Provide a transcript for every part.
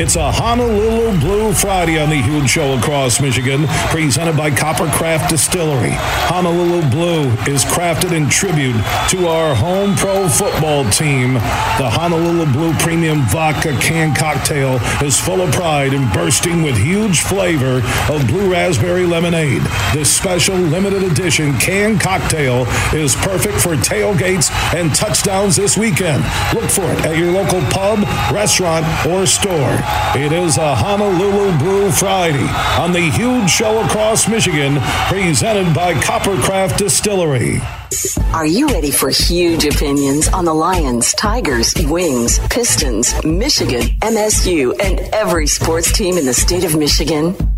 It's a Honolulu Blue Friday on the huge show across Michigan, presented by Coppercraft Distillery. Honolulu Blue is crafted in tribute to our home pro football team. The Honolulu Blue Premium Vodka Can Cocktail is full of pride and bursting with huge flavor of blue raspberry lemonade. This special limited edition can cocktail is perfect for tailgates and touchdowns this weekend. Look for it at your local pub, restaurant, or store. It is a Honolulu Blue Friday on the huge show across Michigan, presented by Coppercraft Distillery. Are you ready for huge opinions on the Lions, Tigers, Wings, Pistons, Michigan, MSU, and every sports team in the state of Michigan?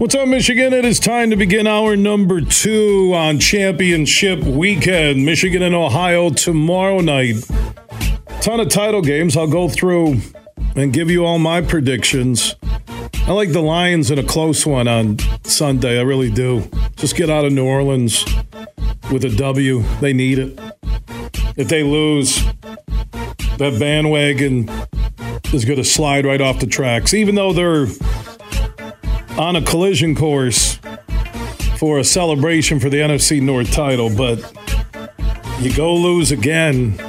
What's up, Michigan? It is time to begin hour number two on championship weekend. Michigan and Ohio tomorrow night. Ton of title games. I'll go through and give you all my predictions. I like the Lions in a close one on Sunday. I really do. Just get out of New Orleans with a W. They need it. If they lose, that bandwagon is going to slide right off the tracks, even though they're on a collision course for a celebration for the NFC North title, but you go lose again.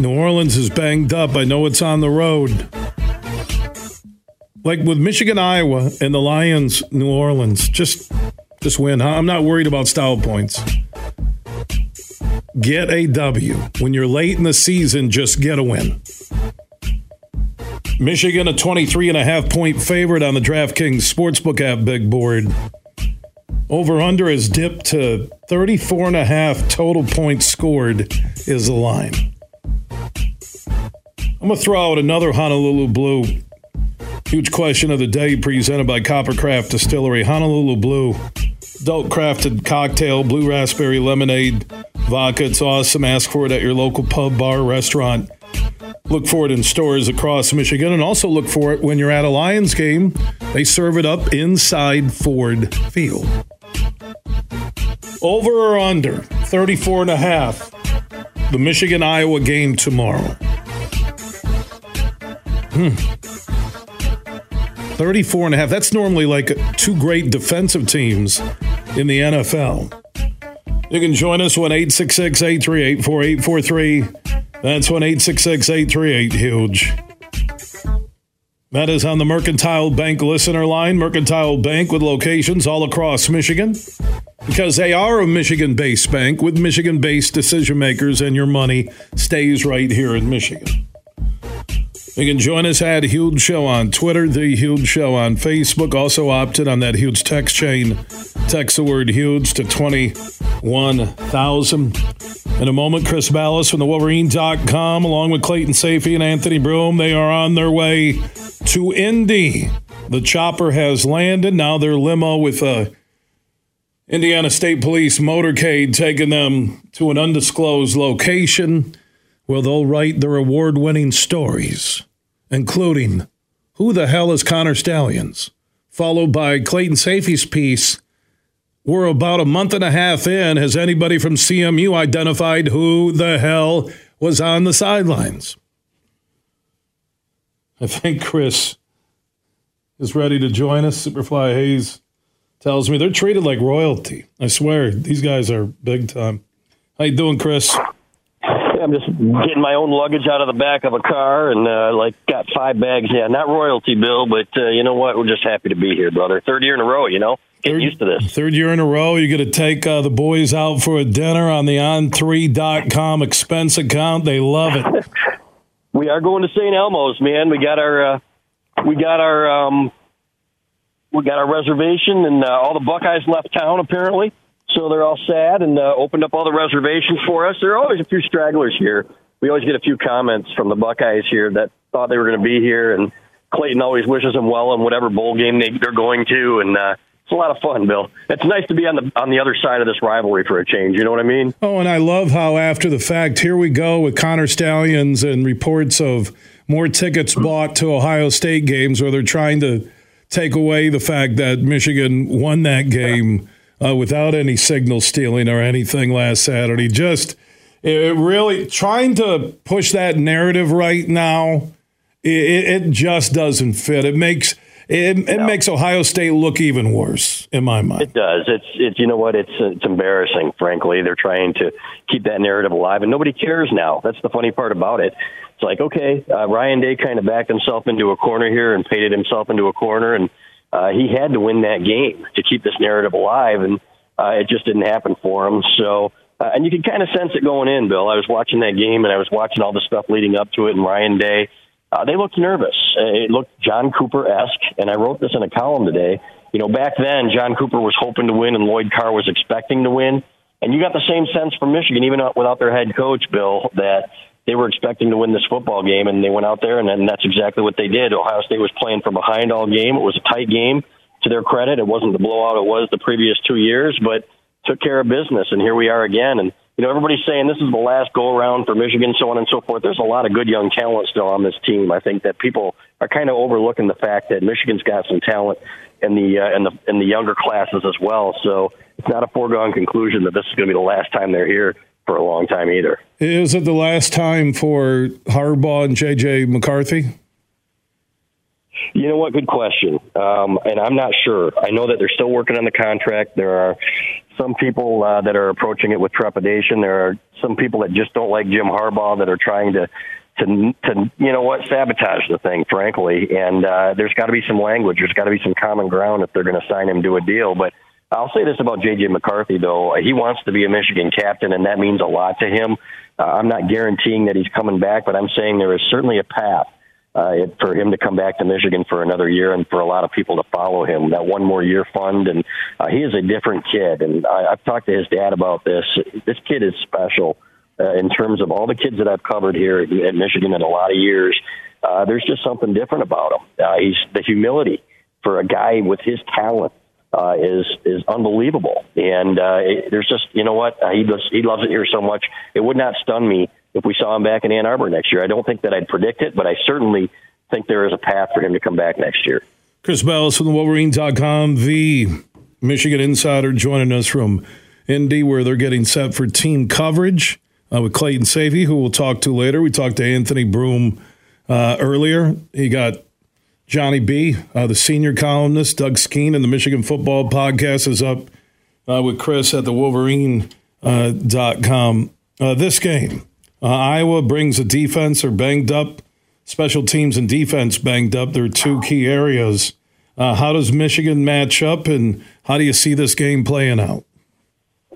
New Orleans is banged up. I know it's on the road. Like with Michigan, Iowa, and the Lions, New Orleans, just just win. I'm not worried about style points. Get a W. When you're late in the season, just get a win. Michigan, a 23 and a half point favorite on the DraftKings Sportsbook app big board. Over under has dipped to 34 and a half total points scored is the line. I'm going to throw out another Honolulu Blue. Huge question of the day presented by Coppercraft Distillery. Honolulu Blue, adult crafted cocktail, blue raspberry lemonade, vodka. It's awesome. Ask for it at your local pub, bar, restaurant. Look for it in stores across Michigan and also look for it when you're at a Lions game. They serve it up inside Ford Field. Over or under 34 and a half. The Michigan Iowa game tomorrow. Hmm. 34 and a half. That's normally like two great defensive teams in the NFL. You can join us 1 866 838 4843. That's 1 866 838 Huge. That is on the Mercantile Bank listener line. Mercantile Bank with locations all across Michigan because they are a Michigan based bank with Michigan based decision makers, and your money stays right here in Michigan. You can join us at Huge Show on Twitter, The Huge Show on Facebook. Also opted on that huge text chain. Text the word huge to 21,000. In a moment, Chris Balas from the Wolverine.com, along with Clayton Sayfie and Anthony Broome, they are on their way to Indy. The chopper has landed. Now their limo with a Indiana State Police motorcade taking them to an undisclosed location where they'll write their award winning stories, including Who the Hell is Connor Stalions? Followed by Clayton Sayfie's piece. We're about a month and a half in. Has anybody from CMU identified who the hell was on the sidelines? I think Chris is ready to join us. Superfly Hayes tells me they're treated like royalty. I swear, these guys are big time. How you doing, Chris? I'm just getting my own luggage out of the back of a car and uh, like got five bags. Yeah, not royalty, Bill, but uh, you know what? We're just happy to be here, brother. Third year in a row, you know. Getting third, used to this. Third year in a row, you're going to take uh, the boys out for a dinner on the on3.com expense account. They love it. we are going to St. Elmo's, man. We got our uh, we got our um, we got our reservation, and uh, all the Buckeyes left town apparently. So they're all sad and uh, opened up all the reservations for us. There are always a few stragglers here. We always get a few comments from the Buckeyes here that thought they were going to be here, and Clayton always wishes them well in whatever bowl game they, they're going to, and uh, it's a lot of fun, Bill. It's nice to be on the on the other side of this rivalry for a change. You know what I mean? Oh, and I love how after the fact, here we go with Connor Stalions and reports of more tickets bought to Ohio State games, where they're trying to take away the fact that Michigan won that game uh, without any signal stealing or anything last Saturday. Just it really trying to push that narrative right now. It, it just doesn't fit. It makes it, it no. makes Ohio State look even worse in my mind. It does. It's it's you know what? It's it's embarrassing. Frankly, they're trying to keep that narrative alive, and nobody cares now. That's the funny part about it. It's like okay, uh, Ryan Day kind of backed himself into a corner here and painted himself into a corner, and uh, he had to win that game to keep this narrative alive, and uh, it just didn't happen for him. So. Uh, and you can kind of sense it going in, Bill. I was watching that game and I was watching all the stuff leading up to it, and Ryan Day uh, they looked nervous. Uh, it looked John Cooper esque, and I wrote this in a column today. You know, back then, John Cooper was hoping to win, and Lloyd Carr was expecting to win. And you got the same sense from Michigan, even without their head coach, Bill, that they were expecting to win this football game, and they went out there, and, and that's exactly what they did. Ohio State was playing from behind all game. It was a tight game. To their credit, it wasn't the blowout it was the previous two years, but took care of business, and here we are again. And you know, everybody's saying this is the last go around for Michigan, so on and so forth. There's a lot of good young talent still on this team. I think that people are kind of overlooking the fact that Michigan's got some talent in the uh, in the in the younger classes as well. So it's not a foregone conclusion that this is going to be the last time they're here for a long time either. Is it the last time for Harbaugh and JJ McCarthy? You know what? Good question. Um, and I'm not sure. I know that they're still working on the contract. There are some people uh, that are approaching it with trepidation. There are some people that just don't like Jim Harbaugh that are trying to to to you know what sabotage the thing, frankly. And uh, there's got to be some language. There's got to be some common ground if they're going to sign him to a deal. But I'll say this about JJ McCarthy though: he wants to be a Michigan captain, and that means a lot to him. Uh, I'm not guaranteeing that he's coming back, but I'm saying there is certainly a path uh, for him to come back to Michigan for another year and for a lot of people to follow him. That one more year fund, and uh, he is a different kid. And I, I've talked to his dad about this. This kid is special uh, in terms of all the kids that I've covered here at Michigan in a lot of years. Uh, there's just something different about him. Uh, he's the humility for a guy with his talent. Uh, is is unbelievable, and uh, it, there's just you know what uh, he he loves it here so much. It would not stun me if we saw him back in Ann Arbor next year. I don't think that I'd predict it, but I certainly think there is a path for him to come back next year. Chris Balas from the Wolverine.com, the Michigan insider, joining us from Indy, where they're getting set for team coverage uh, with Clayton Sayfie, who we'll talk to later. We talked to Anthony Broome uh, earlier. He got Johnny B, uh, the senior columnist, Doug Skeen, and the Michigan Football Podcast is up uh, with Chris at the Wolverine.com. Uh, this game, uh, Iowa brings a defense or banged up, special teams and defense banged up. They're two key areas. Uh, how does Michigan match up, and how do you see this game playing out?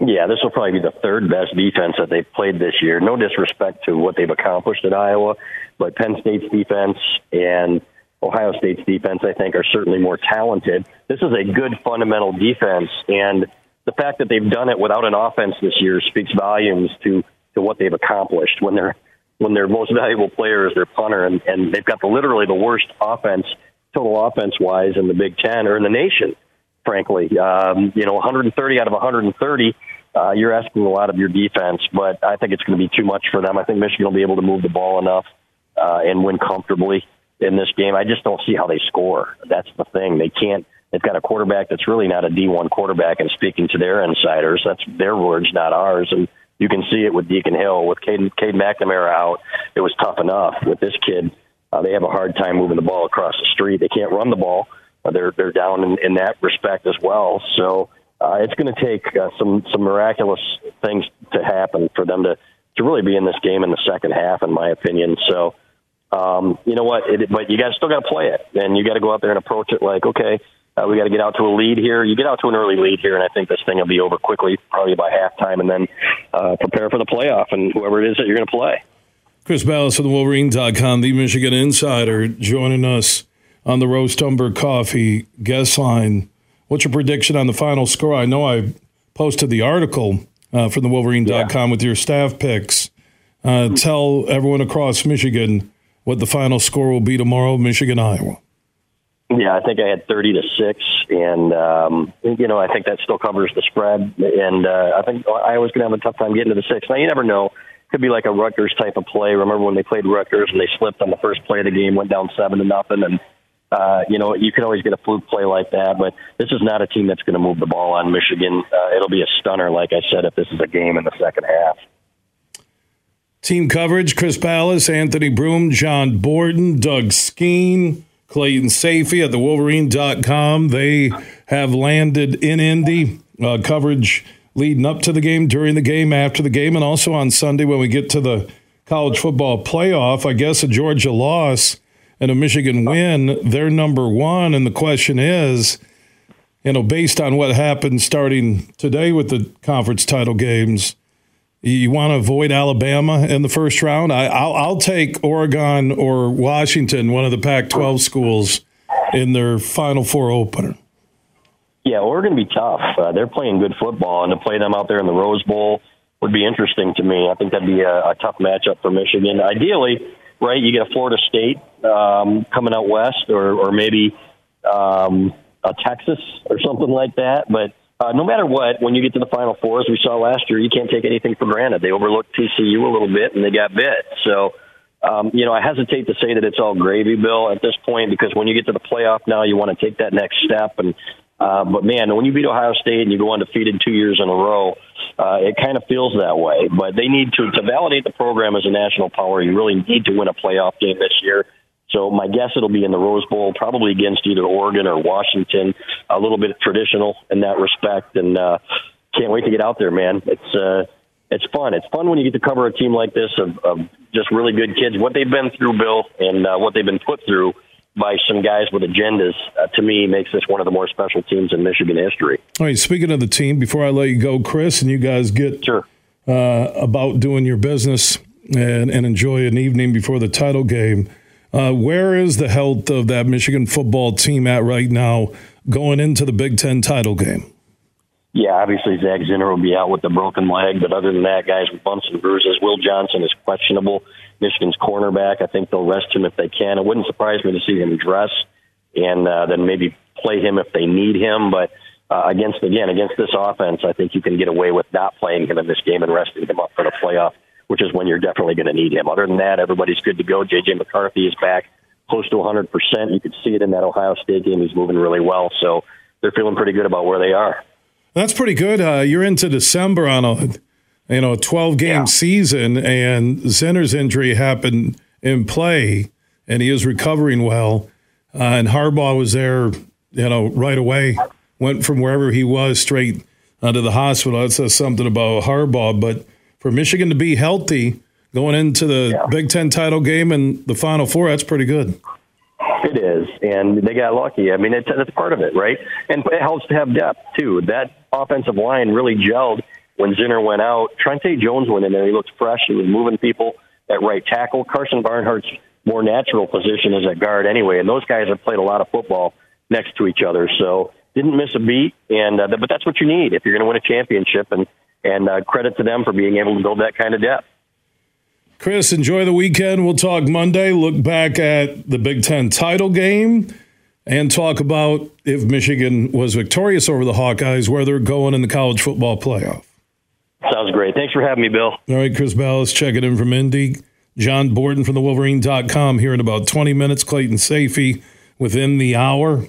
Yeah, this will probably be the third best defense that they've played this year. No disrespect to what they've accomplished at Iowa, but Penn State's defense and Ohio State's defense, I think, are certainly more talented. This is a good fundamental defense, and the fact that they've done it without an offense this year speaks volumes to to what they've accomplished when they're when their most valuable player is their punter, and, and they've got the literally the worst offense, total offense wise, in the Big Ten or in the nation. Frankly, um, you know, 130 out of 130. Uh, you're asking a lot of your defense, but I think it's going to be too much for them. I think Michigan will be able to move the ball enough uh, and win comfortably in this game. I just don't see how they score. That's the thing. They can't. They've got a quarterback that's really not a D1 quarterback, and speaking to their insiders, that's their words, not ours. And you can see it with Deacon Hill. With Cade, Cade McNamara out, it was tough enough. With this kid, uh, they have a hard time moving the ball across the street. They can't run the ball. Uh, they're they're down in, in that respect as well. So uh, it's going to take uh, some some miraculous things to happen for them to to really be in this game in the second half, in my opinion. So. Um, you know what? It, but you got still got to play it, and you got to go out there and approach it like, okay, uh, we got to get out to a lead here. You get out to an early lead here, and I think this thing will be over quickly, probably by halftime, and then uh, prepare for the playoff and whoever it is that you're going to play. Chris Balas from the Wolverine.com, the Michigan Insider, joining us on the Roast Umber Coffee guest line. What's your prediction on the final score? I know I posted the article uh, from the Wolverine.com yeah. with your staff picks. Uh, tell everyone across Michigan what the final score will be tomorrow, Michigan, Iowa. Yeah, I think I had 30 to 6. And, um, you know, I think that still covers the spread. And uh, I think Iowa's going to have a tough time getting to the 6. Now, you never know. Could be like a Rutgers type of play. Remember when they played Rutgers and they slipped on the first play of the game, went down 7 to nothing, and uh, you know, you can always get a fluke play like that, but this is not a team that's going to move the ball on Michigan. Uh, it'll be a stunner, like I said, if this is a game in the second half. Team coverage Chris Balas, Anthony Broome, John Borton, Doug Skeen, Clayton Sayfie at the Wolverine.com. They have landed in Indy. Uh, coverage leading up to the game, during the game, after the game, and also on Sunday when we get to the college football playoff. I guess a Georgia loss and a Michigan win, they're number one. And the question is, you know, based on what happened starting today with the conference title games, you want to avoid Alabama in the first round? I, will take Oregon or Washington, one of the Pac 12 schools, in their Final Four opener. Yeah, Oregon be tough. Uh, they're playing good football, and to play them out there in the Rose Bowl would be interesting to me. I think that'd be a, a tough matchup for Michigan. Ideally, right? You get a Florida State um, coming out west, or or maybe um, a Texas or something like that. But uh, no matter what, when you get to the Final Four, as we saw last year, you can't take anything for granted. They overlooked TCU a little bit, and they got bit. So. Um, you know, I hesitate to say that it's all gravy, Bill, at this point, because when you get to the playoff now, you want to take that next step. And uh, but man, when you beat Ohio State and you go undefeated two years in a row, uh, it kind of feels that way. But they need to to validate the program as a national power. You really need to win a playoff game this year. So my guess it'll be in the Rose Bowl, probably against either Oregon or Washington. A little bit traditional in that respect, and uh, can't wait to get out there, man. It's uh, it's fun. It's fun when you get to cover a team like this of, of just really good kids, what they've been through, Bill, and uh, what they've been put through by some guys with agendas, uh, to me, makes this one of the more special teams in Michigan history. All right, speaking of the team, before I let you go, Chris, and you guys get sure. uh, about doing your business and, and enjoy an evening before the title game, uh, where is the health of that Michigan football team at right now going into the Big Ten title game? Yeah, obviously Zach Zinter will be out with the broken leg, but other than that, guys with bumps and bruises. Will Johnson is questionable. Michigan's cornerback. I think they'll rest him if they can. It wouldn't surprise me to see him dress and uh, then maybe play him if they need him. But uh, against again against this offense, I think you can get away with not playing him in this game and resting him up for the playoff, which is when you're definitely going to need him. Other than that, everybody's good to go. JJ McCarthy is back close to 100%. You could see it in that Ohio State game. He's moving really well. So they're feeling pretty good about where they are. That's pretty good. Uh, you're into December on a you know, a 12 game yeah. season, and Zinter's injury happened in play, and he is recovering well. Uh, and Harbaugh was there, you know, right away, went from wherever he was straight uh, to the hospital. That says something about Harbaugh. But for Michigan to be healthy going into the yeah. Big Ten title game and the Final Four, that's pretty good. It is, and they got lucky. I mean, it's, that's part of it, right? And it helps to have depth too. That offensive line really gelled when Zinter went out. Trente Jones went in there. He looked fresh. He was moving people at right tackle. Karsen Barnhart's more natural position is at guard anyway, and those guys have played a lot of football next to each other. So didn't miss a beat, and uh, but that's what you need if you're going to win a championship. And and uh, credit to them for being able to build that kind of depth. Chris, enjoy the weekend. We'll talk Monday. Look back at the Big Ten title game and talk about if Michigan was victorious over the Hawkeyes, where they're going in the college football playoff. Sounds great. Thanks for having me, Bill. All right, Chris Balas checking in from Indy. John Borton from the Wolverine.com here in about 20 minutes. Clayton Sayfie within the hour.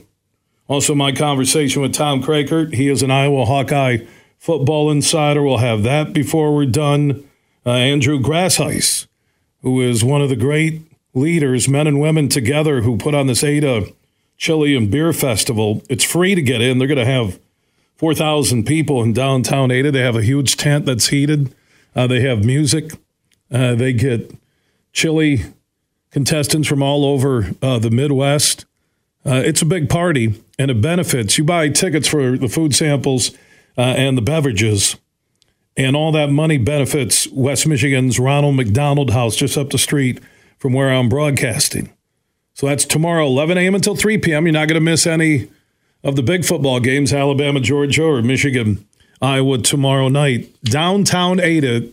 Also, my conversation with Tom Kakert. He is an Iowa Hawkeye football insider. We'll have that before we're done. Uh, Andrew Grasheis, who is one of the great leaders, men and women together, who put on this Ada Chili and Beer Festival. It's free to get in. They're going to have 4,000 people in downtown Ada. They have a huge tent that's heated. Uh, they have music. Uh, they get chili contestants from all over uh, the Midwest. Uh, it's a big party and it benefits. You buy tickets for the food samples uh, and the beverages, and all that money benefits West Michigan's Ronald McDonald House just up the street from where I'm broadcasting. So that's tomorrow, 11 a.m. until 3 p.m. You're not going to miss any of the big football games, Alabama, Georgia, or Michigan, Iowa tomorrow night. Downtown Ada.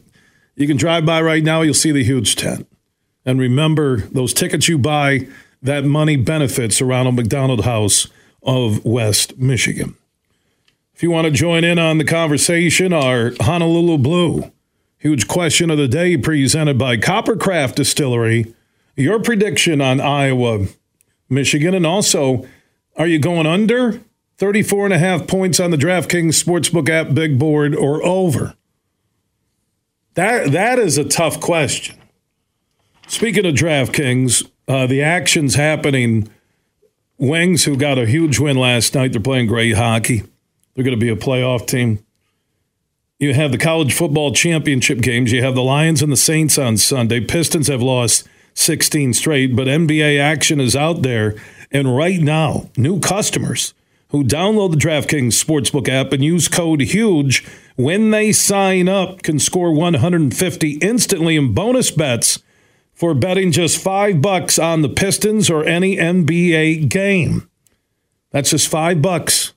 You can drive by right now, you'll see the huge tent. And remember, those tickets you buy, that money benefits around a McDonald House of West Michigan. If you want to join in on the conversation, our Honolulu Blue huge question of the day presented by Coppercraft Distillery. Your prediction on Iowa, Michigan, and also, are you going under 34 and a half points on the DraftKings Sportsbook app big board or over? That that is a tough question. Speaking of DraftKings, uh, the action's happening. Wings, who got a huge win last night, they're playing great hockey. They're going to be a playoff team. You have the college football championship games. You have the Lions and the Saints on Sunday. Pistons have lost 16 straight, but NBA action is out there. And right now, new customers who download the DraftKings Sportsbook app and use code HUGE when they sign up can score 150 instantly in bonus bets for betting just 5 bucks on the Pistons or any NBA game. That's just 5 bucks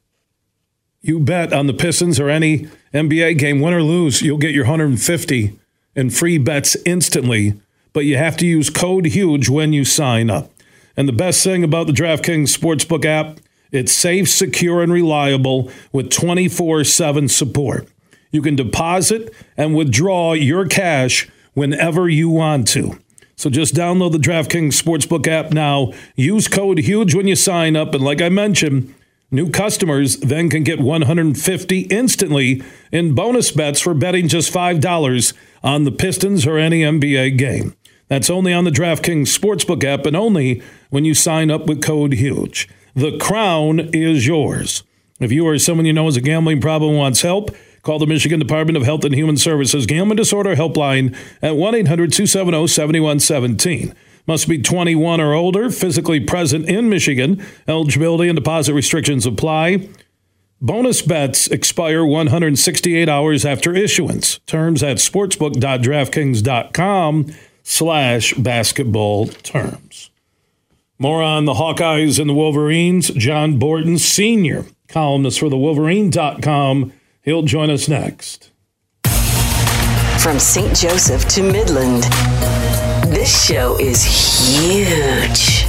you bet on the Pistons or any NBA game, win or lose, you'll get your 150 and free bets instantly. But you have to use code HUGE when you sign up. And the best thing about the DraftKings Sportsbook app, it's safe, secure, and reliable with 24 7 support. You can deposit and withdraw your cash whenever you want to. So just download the DraftKings Sportsbook app now. Use code HUGE when you sign up. And like I mentioned, New customers then can get 150 instantly in bonus bets for betting just $5 on the Pistons or any NBA game. That's only on the DraftKings Sportsbook app and only when you sign up with code HUGE. The crown is yours. If you or someone you know has a gambling problem wants help, call the Michigan Department of Health and Human Services Gambling Disorder Helpline at 1 800 270 7117. Must be 21 or older, physically present in Michigan. Eligibility and deposit restrictions apply. Bonus bets expire 168 hours after issuance. Terms at sportsbook.draftkings.com slash basketball terms. More on the Hawkeyes and the Wolverines. John Borton, senior columnist for the Wolverine.com. He'll join us next. From St. Joseph to Midland. This show is huge.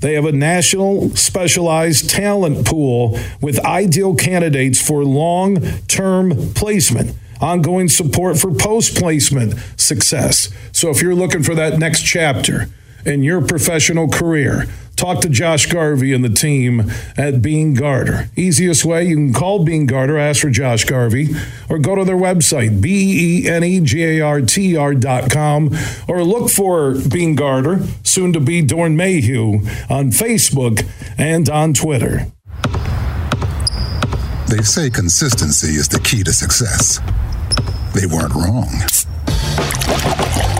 They have a national specialized talent pool with ideal candidates for long term placement ongoing support for post placement success. So if you're looking for that next chapter in your professional career, talk to Josh Garvey and the team at Beene Garter. Easiest way, you can call Beene Garter, ask for Josh Garvey, or go to their website, B-E-N-E-G-A-R-T-R dot com, or look for Beene Garter, soon to be Doeren Mayhew, on Facebook and on Twitter. They say consistency is the key to success. They weren't wrong.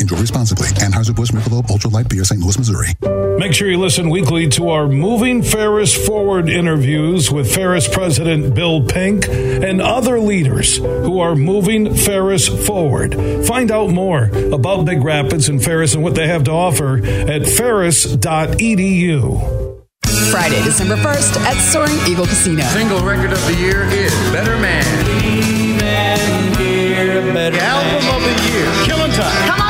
Enjoy responsibly. Anheuser-Busch Michelob Ultra Light Beer, St. Louis, Missouri. Make sure you listen weekly to our Moving Ferris Forward interviews with Ferris President Bill Pink and other leaders who are moving Ferris forward. Find out more about Big Rapids and Ferris and what they have to offer at ferris.edu. Friday, December 1st at Soaring Eagle Casino. Single record of the year is Better Man. The album of the year, Killing Time. Come on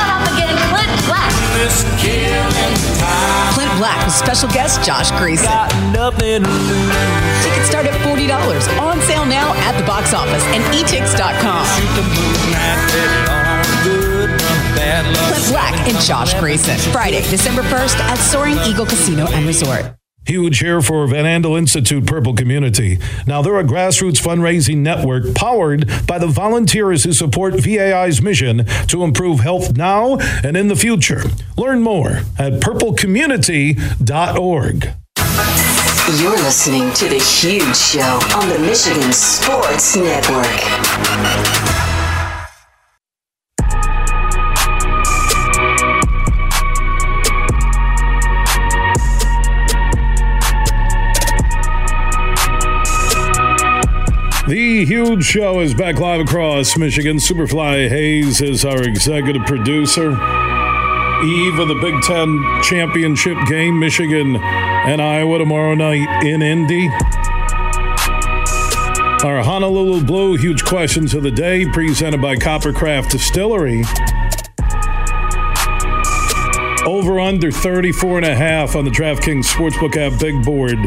up again, Clint Black. Clint Black with special guest Josh Grayson. Tickets start at $40. On sale now at the box office and etix.com. Clint Black and Josh Grayson. Friday, December 1st at Soaring Eagle Casino and Resort. Huge here for Van Andel Institute Purple Community. Now, they're a grassroots fundraising network powered by the volunteers who support VAI's mission to improve health now and in the future. Learn more at purplecommunity.org. You're listening to The Huge Show on the Michigan Sports Network. Huge Show is back live across Michigan. Superfly Hayes is our executive producer. Eve of the Big Ten championship game, Michigan and Iowa tomorrow night in Indy. Our Honolulu Blue huge questions of the day presented by Coppercraft Distillery. Over under 34 and a half on the DraftKings Sportsbook app big board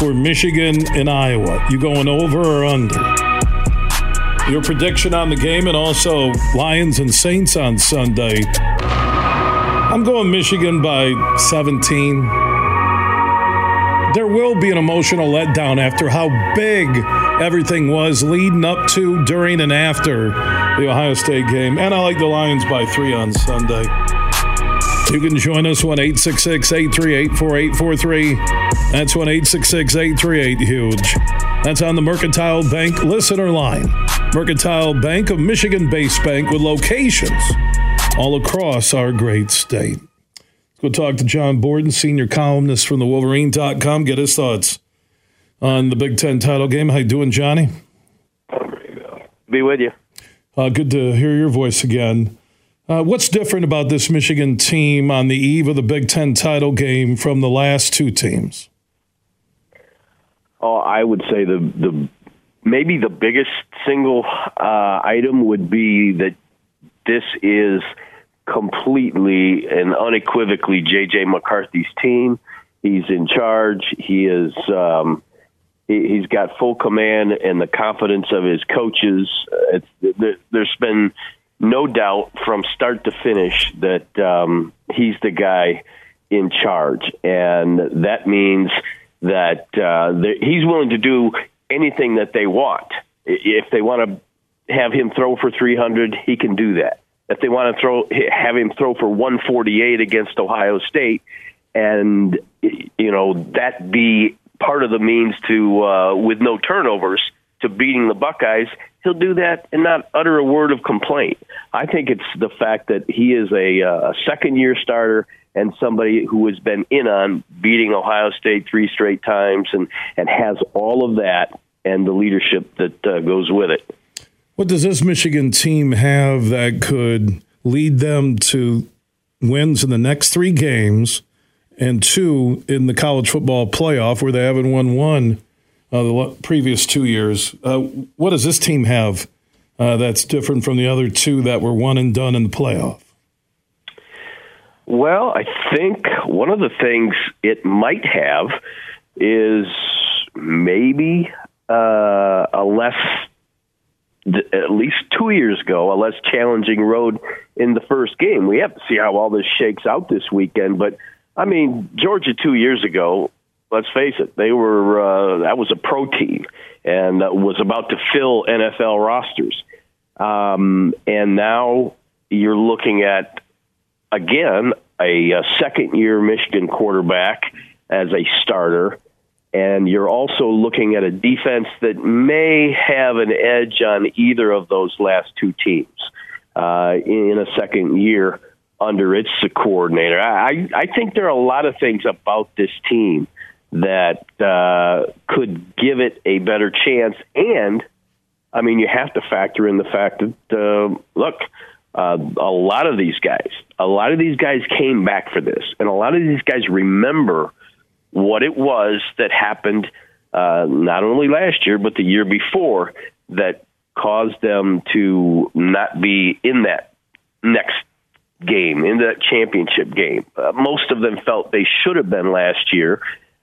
for Michigan and Iowa. You going over or under? Your prediction on the game and also Lions and Saints on Sunday. I'm going Michigan by 17. There will be an emotional letdown after how big everything was leading up to, during, and after the Ohio State game. And I like the Lions by three on Sunday. You can join us 1 866 838 4843. That's 1 866 838 Huge. That's on the Mercantile Bank listener line. Mercantile Bank, a Michigan based bank with locations all across our great state. Let's go talk to John Borton, senior columnist from the Wolverine.com. Get his thoughts on the Big Ten title game. How you doing, Johnny? Be with you. Uh, good to hear your voice again. Uh, what's different about this Michigan team on the eve of the Big Ten title game from the last two teams? Oh, I would say the the maybe the biggest single uh, item would be that this is completely and unequivocally J.J. McCarthy's team. He's in charge. He is. Um, he, he's got full command and the confidence of his coaches. It's, there's been no doubt from start to finish that um, he's the guy in charge, and that means that uh, he's willing to do anything that they want. If they want to have him throw for 300, he can do that. If they want to throw, have him throw for 148 against Ohio State, and you know that be part of the means to, uh, with no turnovers, to beating the Buckeyes, he'll do that and not utter a word of complaint. I think it's the fact that he is a, uh, second year starter and somebody who has been in on beating Ohio State three straight times and, and has all of that and the leadership that uh, goes with it. What does this Michigan team have that could lead them to wins in the next three games and two in the college football playoff where they haven't won one uh, the previous two years? Uh, what does this team have uh, that's different from the other two that were one and done in the playoff? Well, I think one of the things it might have is maybe uh, a less, at least two years ago, a less challenging road in the first game. We have to see how all this shakes out this weekend. But I mean, Georgia two years ago, let's face it, they were uh, that was a pro team and uh, was about to fill NFL rosters. Um, and now you're looking at again, a, a second year Michigan quarterback as a starter. And you're also looking at a defense that may have an edge on either of those last two teams uh, in a second year under its coordinator. I, I think there are a lot of things about this team that uh, could give it a better chance. And, I mean, you have to factor in the fact that, uh, look, uh, a lot of these guys, a lot of these guys came back for this, and a lot of these guys remember what it was that happened uh, not only last year but the year before that caused them to not be in that next game, in that championship game. Uh, most of them felt they should have been last year,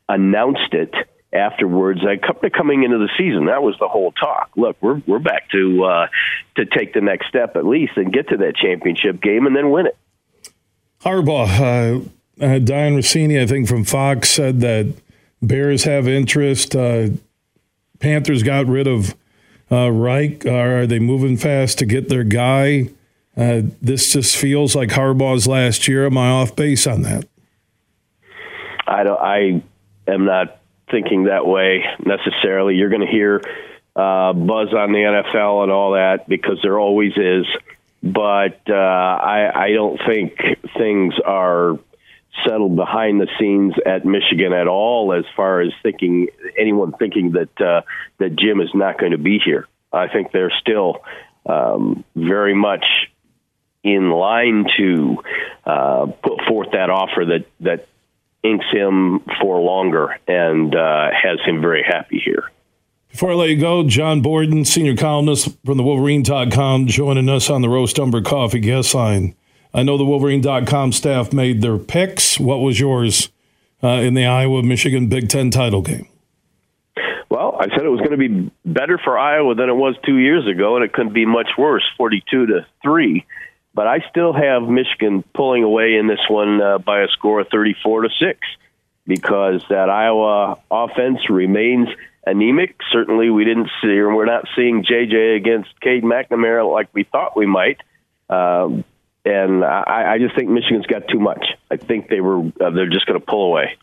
announced it afterwards. I kept coming into the season. That was the whole talk. Look, we're we're back to uh, to take the next step at least and get to that championship game and then win it. Harbaugh, uh, uh, Diane Russini, I think from Fox said that Bears have interest. Uh, Panthers got rid of uh, Reich. Are they moving fast to get their guy? Uh, this just feels like Harbaugh's last year. Am I off base on that? I don't. I am not thinking that way necessarily. You're going to hear uh, buzz on the NFL and all that because there always is. But uh, I, I don't think things are settled behind the scenes at Michigan at all, as far as thinking anyone thinking that uh, that Jim is not going to be here. I think they're still um, very much in line to uh, put forth that offer that that inks him for longer and uh, has him very happy here. Before I let you go, John Borton, senior columnist from the Wolverine.com, joining us on the Roast Umber Coffee guest line. I know the Wolverine.com staff made their picks. What was yours uh, in the Iowa Michigan Big Ten title game? Well, I said it was going to be better for Iowa than it was two years ago, and it couldn't be much worse, forty-two to three. But I still have Michigan pulling away in this one uh, by a score of 34 to 6 because that Iowa offense remains anemic. Certainly, we didn't see, or we're not seeing JJ against Cade McNamara like we thought we might. Um, and I, I just think Michigan's got too much. I think they were uh, they're just going to pull away.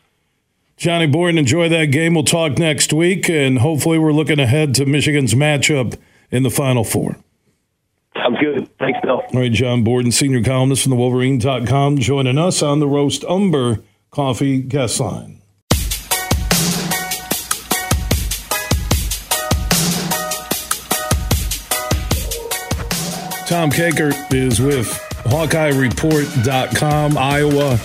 Johnny Borton, enjoy that game. We'll talk next week, and hopefully, we're looking ahead to Michigan's matchup in the Final Four. Sounds good. Thanks, Bill. All right, John Borton, senior columnist from the Wolverine.com, joining us on the Roast Umber Coffee Guest Line. Tom Kakert is with HawkeyeReport.com, Iowa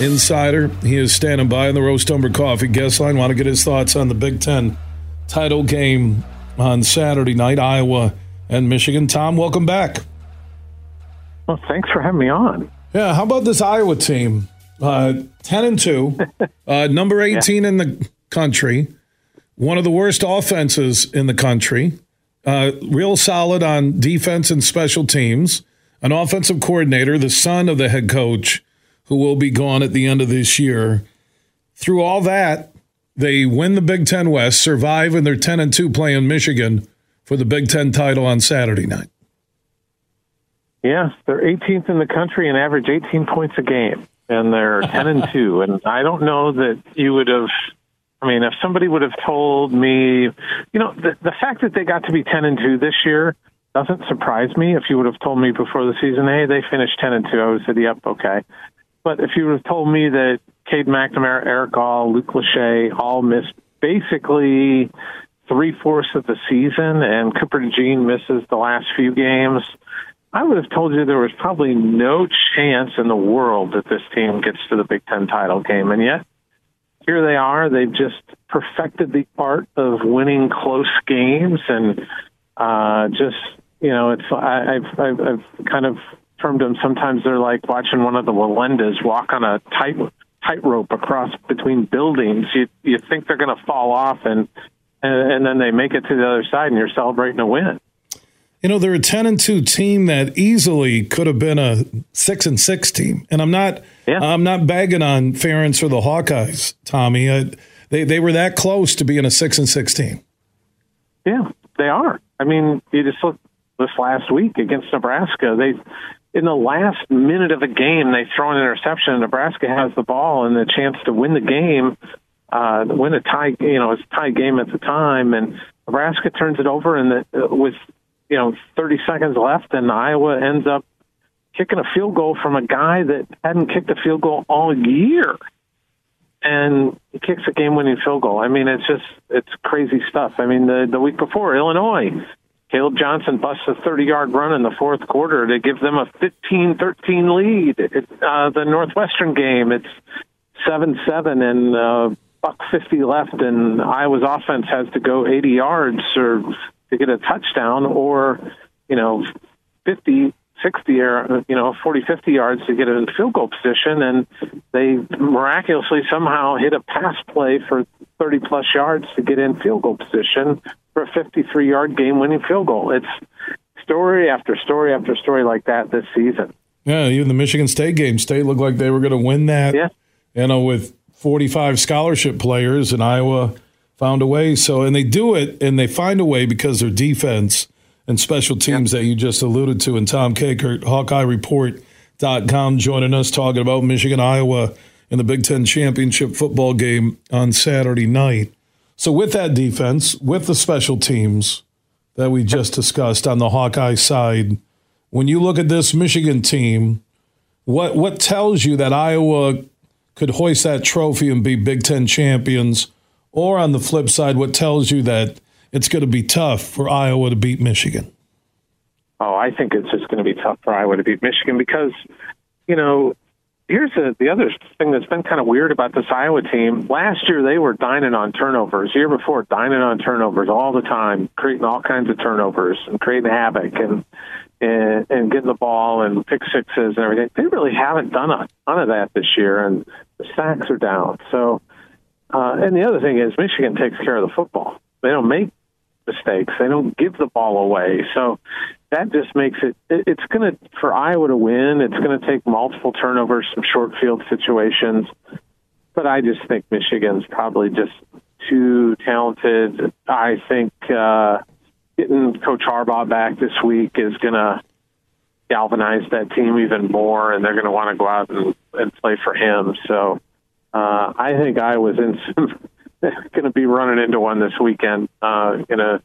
insider. He is standing by on the Roast Umber Coffee guest line. Want to get his thoughts on the Big Ten title game on Saturday night, Iowa and Michigan. Tom, welcome back. Well, thanks for having me on. Yeah, how about this Iowa team? Uh, 10 and 2, uh, number 18 yeah. in the country, one of the worst offenses in the country, uh, real solid on defense and special teams, an offensive coordinator, the son of the head coach, who will be gone at the end of this year. Through all that, they win the Big Ten West, survive, and they're 10 and 2 playing Michigan for the Big Ten title on Saturday night. Yeah, they're 18th in the country and average 18 points a game, and they're 10 and 2. And I don't know that you would have. I mean, if somebody would have told me, you know, the, the fact that they got to be 10 and 2 this year doesn't surprise me. If you would have told me before the season, hey, they finished 10 and 2, I would have said, yep, okay. But if you would have told me that Cade McNamara, Erick All, Luke Lachey all missed basically three fourths of the season, and Cooper DeJean misses the last few games, I would have told you there was probably no chance in the world that this team gets to the Big Ten title game, and yet here they are. They've just perfected the art of winning close games, and uh, just you know, it's I, I've, I've I've kind of termed them. Sometimes they're like watching one of the Wallendas walk on a tight tightrope across between buildings. You you think they're going to fall off, and and, and then they make it to the other side, and you're celebrating a win. You know, they're a ten and two team that easily could have been a six and six team, and I'm not, yeah. I'm not bagging on Ferentz or the Hawkeyes, Tommy. Uh, they they were that close to being a six and six team. Yeah, they are. I mean, you just look this last week against Nebraska. They in the last minute of a game, they throw an interception. Nebraska has the ball and the chance to win the game uh, win a tie. You know, it's a tie game at the time, and Nebraska turns it over, and the, with you know 30 seconds left, and Iowa ends up kicking a field goal from a guy that hadn't kicked a field goal all year, and he kicks a game-winning field goal. I mean, it's just it's crazy stuff. I mean, the the week before, Illinois. Caleb Johnson busts a 30 yard run in the fourth quarter to give them a 15 13 lead. It, uh, the Northwestern game, it's 7 7, and uh, buck fifty left, and Iowa's offense has to go eighty yards or to get a touchdown, or you know, 50, 60 or you know 40 50 yards to get in field goal position and they miraculously somehow hit a pass play for 30 plus yards to get in field goal position for a 53 yard game winning field goal. It's story after story after story like that this season. Yeah even the michigan state game state looked like they were going to win that. Yeah. You know with 45 scholarship players and iowa found a way so and they do it and they find a way because their defense and special teams that you just alluded to. And Tom Kakert, HawkeyeReport.com, joining us talking about Michigan, Iowa in the Big Ten championship football game on Saturday night. So, with that defense, with the special teams that we just discussed on the Hawkeye side, when you look at this Michigan team, what what tells you that Iowa could hoist that trophy and be Big Ten champions? Or on the flip side, what tells you that it's going to be tough for Iowa to beat Michigan. Oh, I think it's just going to be tough for Iowa to beat Michigan because, you know, here's a, the other thing that's been kind of weird about this Iowa team. Last year they were dining on turnovers. The year before, dining on turnovers all the time, creating all kinds of turnovers and creating havoc and and, and getting the ball and pick sixes and everything. They really haven't done a ton of that this year, and the sacks are down. So, uh, and the other thing is Michigan takes care of the football. They don't make mistakes. They don't give the ball away. So that just makes it, it's going to, for Iowa to win, it's going to take multiple turnovers, some short field situations. But I just think Michigan's probably just too talented. I think uh, getting Coach Harbaugh back this week is going to galvanize that team even more, and they're going to want to go out and, and play for him. So uh, I think Iowa's in some going to be running into one this weekend. Uh, gonna,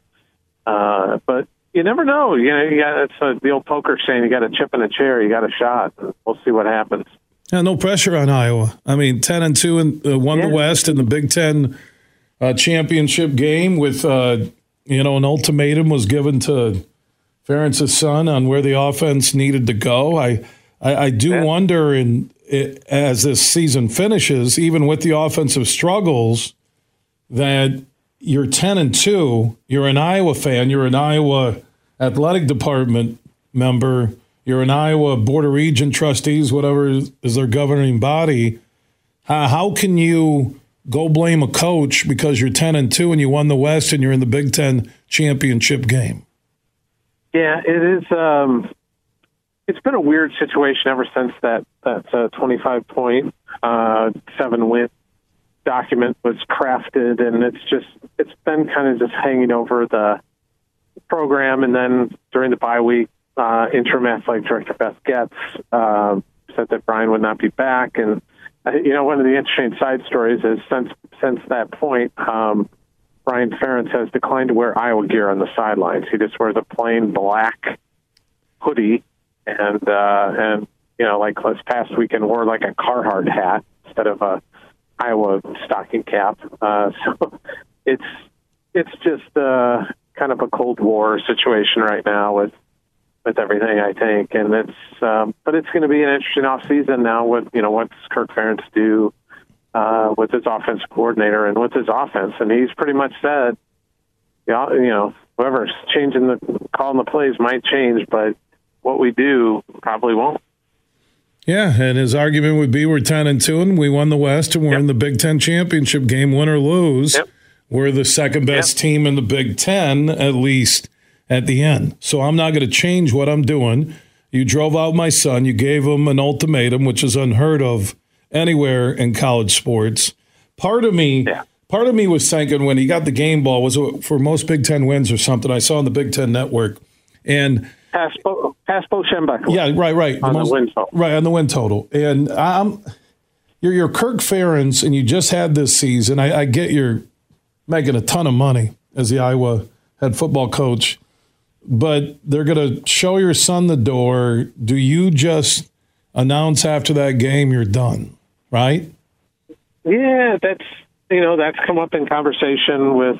uh, but you never know. You know, you got it's uh, the old poker saying: you got a chip in a chair, you got a shot. We'll see what happens. Yeah, no pressure on Iowa. I mean, ten and two and uh, won yeah. the West in the Big Ten uh, championship game. With uh, you know, an ultimatum was given to Ferentz's son on where the offense needed to go. I I, I do yeah. wonder, in it, as this season finishes, even with the offensive struggles that you're 10 and 2, you're an Iowa fan, you're an Iowa athletic department member, you're an Iowa Board of Regent trustees, whatever is their governing body. How can you go blame a coach because you're 10 and 2 and you won the West and you're in the Big Ten championship game? Yeah, it is. Um, it's been a weird situation ever since that that uh, 25 point uh, seven win document was crafted, and it's just it's been kind of just hanging over the program. And then during the bye week, uh, interim athletic director Beth Goetz uh, said that Brian would not be back, and you know one of the interesting side stories is since since that point. Um, Brian Ferentz has declined to wear Iowa gear on the sidelines. He just wears a plain black hoodie and uh, and you know like this past weekend wore like a Carhartt hat instead of a Iowa stocking cap. Uh, so it's it's just uh, kind of a Cold War situation right now with with everything I think, and it's um, but it's going to be an interesting off season now. With you know what's Kirk Ferentz do uh, with his offense coordinator and with his offense, and he's pretty much said, you know, you know whoever's changing the calling the plays might change, but what we do probably won't. Yeah, and his argument would be we're 10 and 2 and we won the West and we're yep. in the Big 10 championship game win or lose. Yep. We're the second best yep. team in the Big 10 at least at the end. So I'm not going to change what I'm doing. You drove out my son, you gave him an ultimatum which is unheard of anywhere in college sports. Part of me yeah. part of me was thinking when he got the game ball was for most Big 10 wins or something I saw on the Big 10 network and pass Bo Schembechler. Yeah, right, right. On the, most, the win total. Right, on the win total. And I'm, you're, you're Kirk Ferentz, and you just had this season. I, I get you're making a ton of money as the Iowa head football coach, but they're going to show your son the door. Do you just announce after that game you're done, right? Yeah, that's you know that's come up in conversation with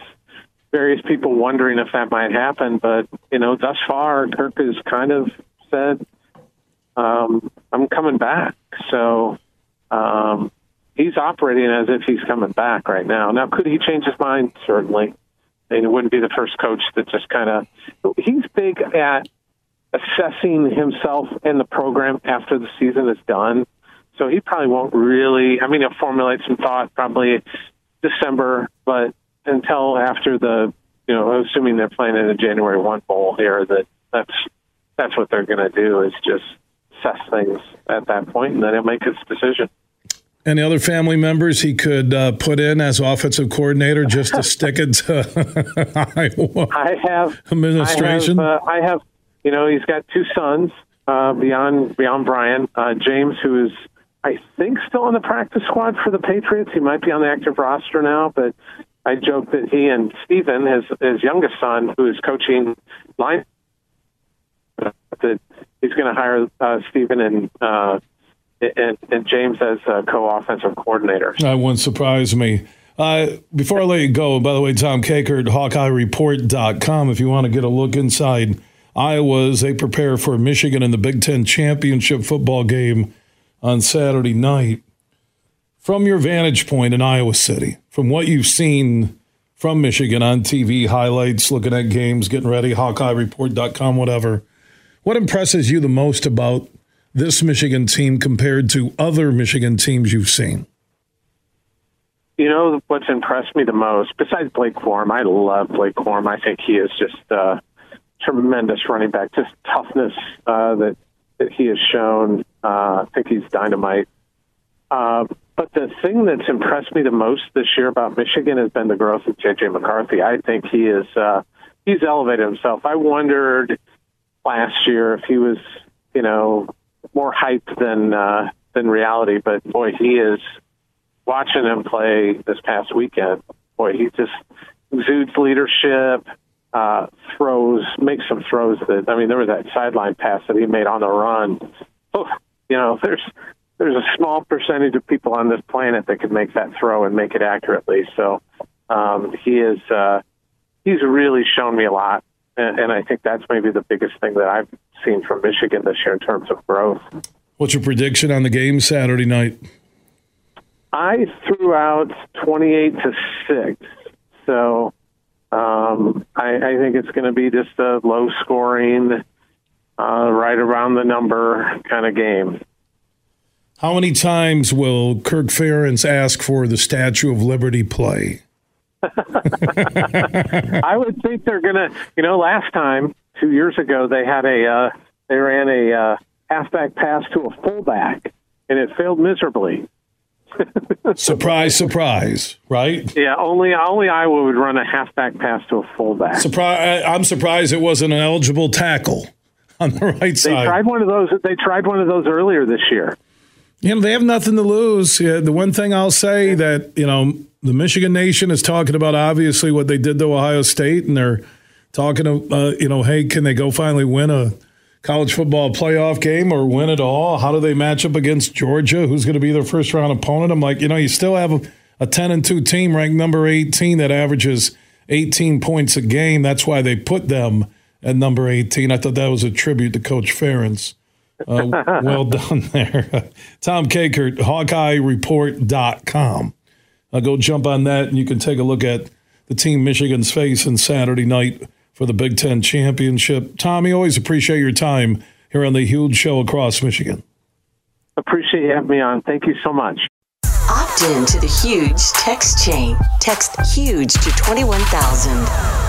various people wondering if that might happen. But you know, thus far, Kirk has kind of said, um, "I'm coming back." So um, he's operating as if he's coming back right now. Now, could he change his mind? Certainly. And it wouldn't be the first coach that just kind of. He's big at assessing himself and the program after the season is done. So he probably won't really. I mean, he'll formulate some thought probably December, but until after the, you know, assuming they're playing in a January one bowl here, that that's that's what they're going to do is just assess things at that point, and then he'll make his decision. Any other family members he could uh, put in as offensive coordinator just to stick it to Iowa? I have administration. I have, uh, I have, you know, he's got two sons uh, beyond beyond Brian. Uh, James, who is I think still on the practice squad for the Patriots. He might be on the active roster now, but I joke that he and Stephen, his his youngest son, who is coaching line, that he's going to hire uh, Stephen and, uh, and and James as co-offensive coordinator. That wouldn't surprise me. Uh, before I let you go, by the way, Tom Kaker Kakert, HawkeyeReport.com, if you want to get a look inside Iowa's, they prepare for Michigan in the Big Ten championship football game on Saturday night. From your vantage point in Iowa City, from what you've seen from Michigan on TV, highlights, looking at games, getting ready, HawkeyeReport.com, whatever, what impresses you the most about this Michigan team compared to other Michigan teams you've seen? You know what's impressed me the most, besides Blake Corum, I love Blake Corum. I think he is just a tremendous running back, just toughness uh, that that he has shown. Uh, I think he's dynamite. Uh, but the thing that's impressed me the most this year about Michigan has been the growth of JJ McCarthy. I think he is uh, he's elevated himself. I wondered last year if he was, you know, more hype than uh, than reality. But boy, he is watching him play this past weekend. Boy, he just exudes leadership uh, throws, makes some throws that I mean, there was that sideline pass that he made on the run. Oh, you know, there's there's a small percentage of people on this planet that could make that throw and make it accurately. So um, he is uh, he's really shown me a lot, and, and I think that's maybe the biggest thing that I've seen from Michigan this year in terms of growth. What's your prediction on the game Saturday night? I threw out 28 to 6. So um, I, I, think it's going to be just a low scoring, uh, right around the number kind of game. How many times will Kirk Ferentz ask for the Statue of Liberty play? I would think they're going to, you know, last time, two years ago, they had a, uh, they ran a uh, halfback pass to a fullback, and it failed miserably surprise, surprise, right? Yeah, only only Iowa would run a halfback pass to a fullback. Surprise! I'm surprised it wasn't an eligible tackle on the right side. They tried one of those. They tried one of those earlier this year. You know, they have nothing to lose. Yeah, the one thing I'll say that you know the Michigan Nation is talking about obviously what they did to Ohio State, and they're talking to uh, you know, hey, can they go finally win a college football playoff game or win it all? How do they match up against Georgia, who's going to be their first round opponent? I'm like, you know, you still have a, a 10 and 2 team ranked number 18 that averages 18 points a game. That's why they put them at number 18. I thought that was a tribute to Coach Ferentz. Uh, well done there. Tom Kakert, HawkeyeReport.com. Uh, go jump on that and you can take a look at the team Michigan's face facing Saturday night for the Big Ten championship. Tommy, always appreciate your time here on the huge show across Michigan. Appreciate you having me on. Thank you so much. Opt in to the huge text chain. Text huge to 21,000.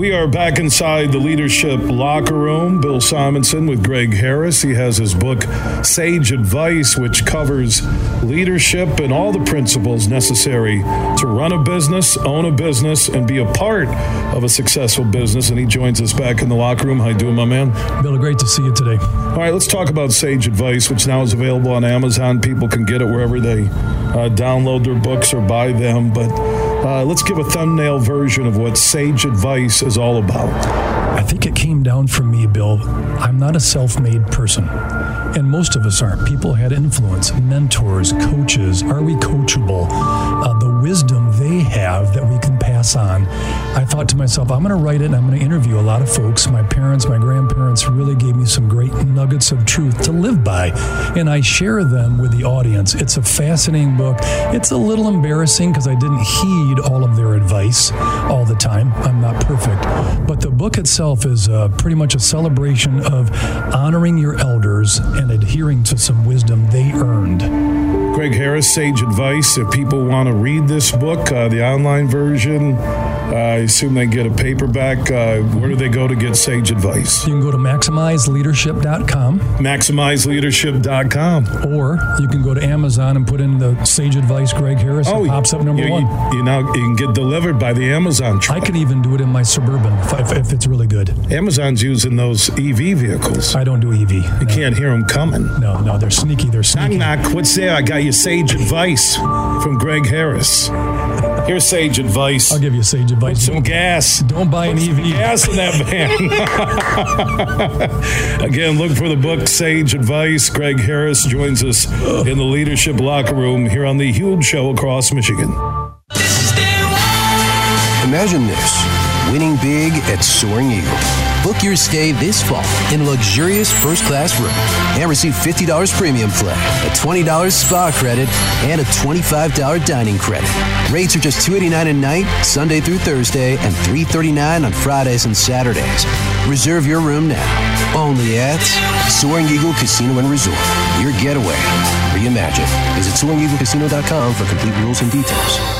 We are back inside the leadership locker room. Bill Simonson with Greg Harris. He has his book, Sage Advice, which covers leadership and all the principles necessary to run a business, own a business, and be a part of a successful business. And he joins us back in the locker room. How you doing, my man? Bill, great to see you today. All right, let's talk about Sage Advice, which now is available on Amazon. People can get it wherever they uh, download their books or buy them. But uh, let's give a thumbnail version of what Sage Advice is all about. I think it came down from me, Bill. I'm not a self made person. And most of us aren't. People had influence, mentors, coaches. Are we coachable? Uh, the wisdom they have that we can pass on. I thought to myself, I'm going to write it and I'm going to interview a lot of folks. My parents, my grandparents really gave me some great nuggets of truth to live by, and I share them with the audience. It's a fascinating book. It's a little embarrassing because I didn't heed all of their advice all the time. I'm not perfect. But the book itself is uh, pretty much a celebration of honoring your elders and adhering to some wisdom they earned. Greg Harris, Sage Advice. If people want to read this book, uh, the online version, I assume they get a paperback. Uh, where do they go to get Sage Advice? You can go to maximizeleadership.com. Maximizeleadership.com. Or you can go to Amazon and put in the Sage Advice Greg Harris. Oh, pops up number you, one. You, you, know, you can get delivered by the Amazon truck. I can even do it in my Suburban if, if it's really good. Amazon's using those EV vehicles. I don't do EV. You no. can't hear them coming. No, no, they're sneaky. They're sneaky. Knock, knock. What's there? I got your sage advice from Greg Harris. Here's sage advice. I'll give you sage advice. Put some gas. Don't buy an Put EV. gas in that van. Again, look for the book Sage Advice. Greg Harris joins us in the leadership locker room here on the Huge Show across Michigan. Imagine this winning big at Soaring Eagle. Book your stay this fall in luxurious first class room and receive $50 premium play, a $20 spa credit, and a $25 dining credit. Rates are just $289 a night, Sunday through Thursday, and 339 on Fridays and Saturdays. Reserve your room now. Only at Soaring Eagle Casino and Resort. Your getaway. Reimagine. Visit SoaringEagleCasino.com for complete rules and details.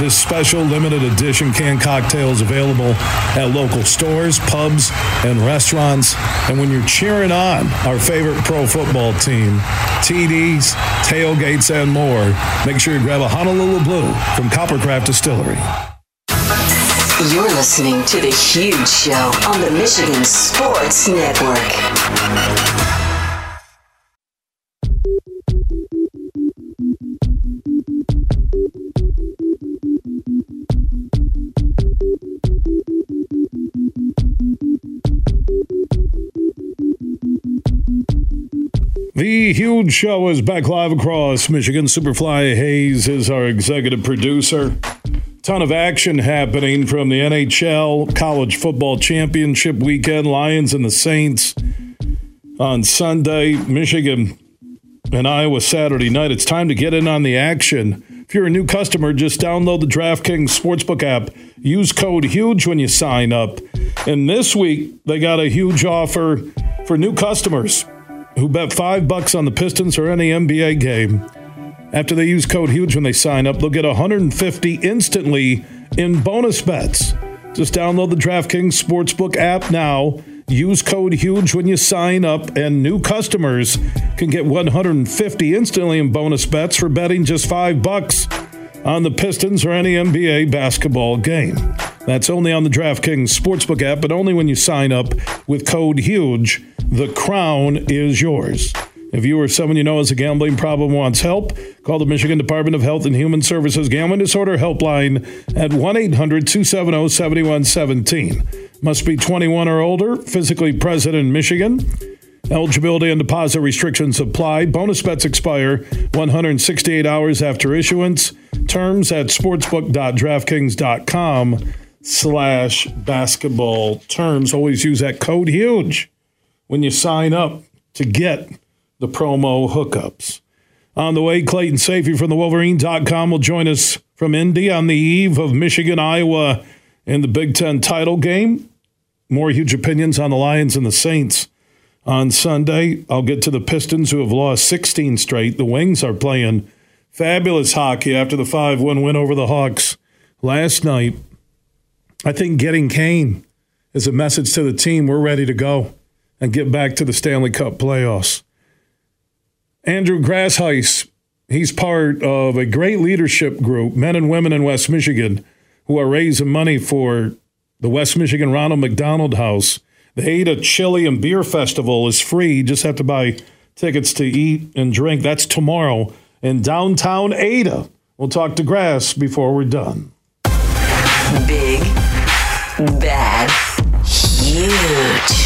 This special limited edition canned cocktail is available at local stores, pubs, and restaurants. And when you're cheering on our favorite pro football team, TDs, tailgates, and more, make sure you grab a Honolulu Blue from Coppercraft Distillery. You're listening to The Huge Show on the Michigan Sports Network. Huge show is back live across Michigan. Superfly Hayes is our executive producer. Ton of action happening from the NHL College Football Championship weekend. Lions and the Saints on Sunday. Michigan and Iowa Saturday night. It's time to get in on the action. If you're a new customer, just download the DraftKings Sportsbook app. Use code HUGE when you sign up. And this week, they got a huge offer for new customers who bet five bucks on the Pistons or any NBA game. After they use code HUGE when they sign up, they'll get 150 instantly in bonus bets. Just download the DraftKings Sportsbook app now. Use code HUGE when you sign up, and new customers can get 150 instantly in bonus bets for betting just five bucks on the Pistons or any NBA basketball game. That's only on the DraftKings Sportsbook app, but only when you sign up with code HUGE. The crown is yours. If you or someone you know has a gambling problem wants help, call the Michigan Department of Health and Human Services Gambling Disorder Helpline at 1 800 270 7117. Must be 21 or older, physically present in Michigan. Eligibility and deposit restrictions apply. Bonus bets expire 168 hours after issuance. Terms at sportsbook.draftkings.com slash basketball terms. Always use that code HUGE when you sign up to get the promo hookups. On the way, Clayton Sayfie from the Wolverine.com will join us from Indy on the eve of Michigan, Iowa in the Big Ten title game. More huge opinions on the Lions and the Saints on Sunday. I'll get to the Pistons who have lost 16 straight. The Wings are playing fabulous hockey after the 5 1 win over the Hawks last night. I think getting Kane is a message to the team we're ready to go and get back to the Stanley Cup playoffs. Andrew Grasheis, he's part of a great leadership group, men and women in West Michigan, who are raising money for the West Michigan Ronald McDonald House. The Ada Chili and Beer Festival is free. You just have to buy tickets to eat and drink. That's tomorrow in downtown Ada We'll talk to grass before we're done. Big, bad, huge.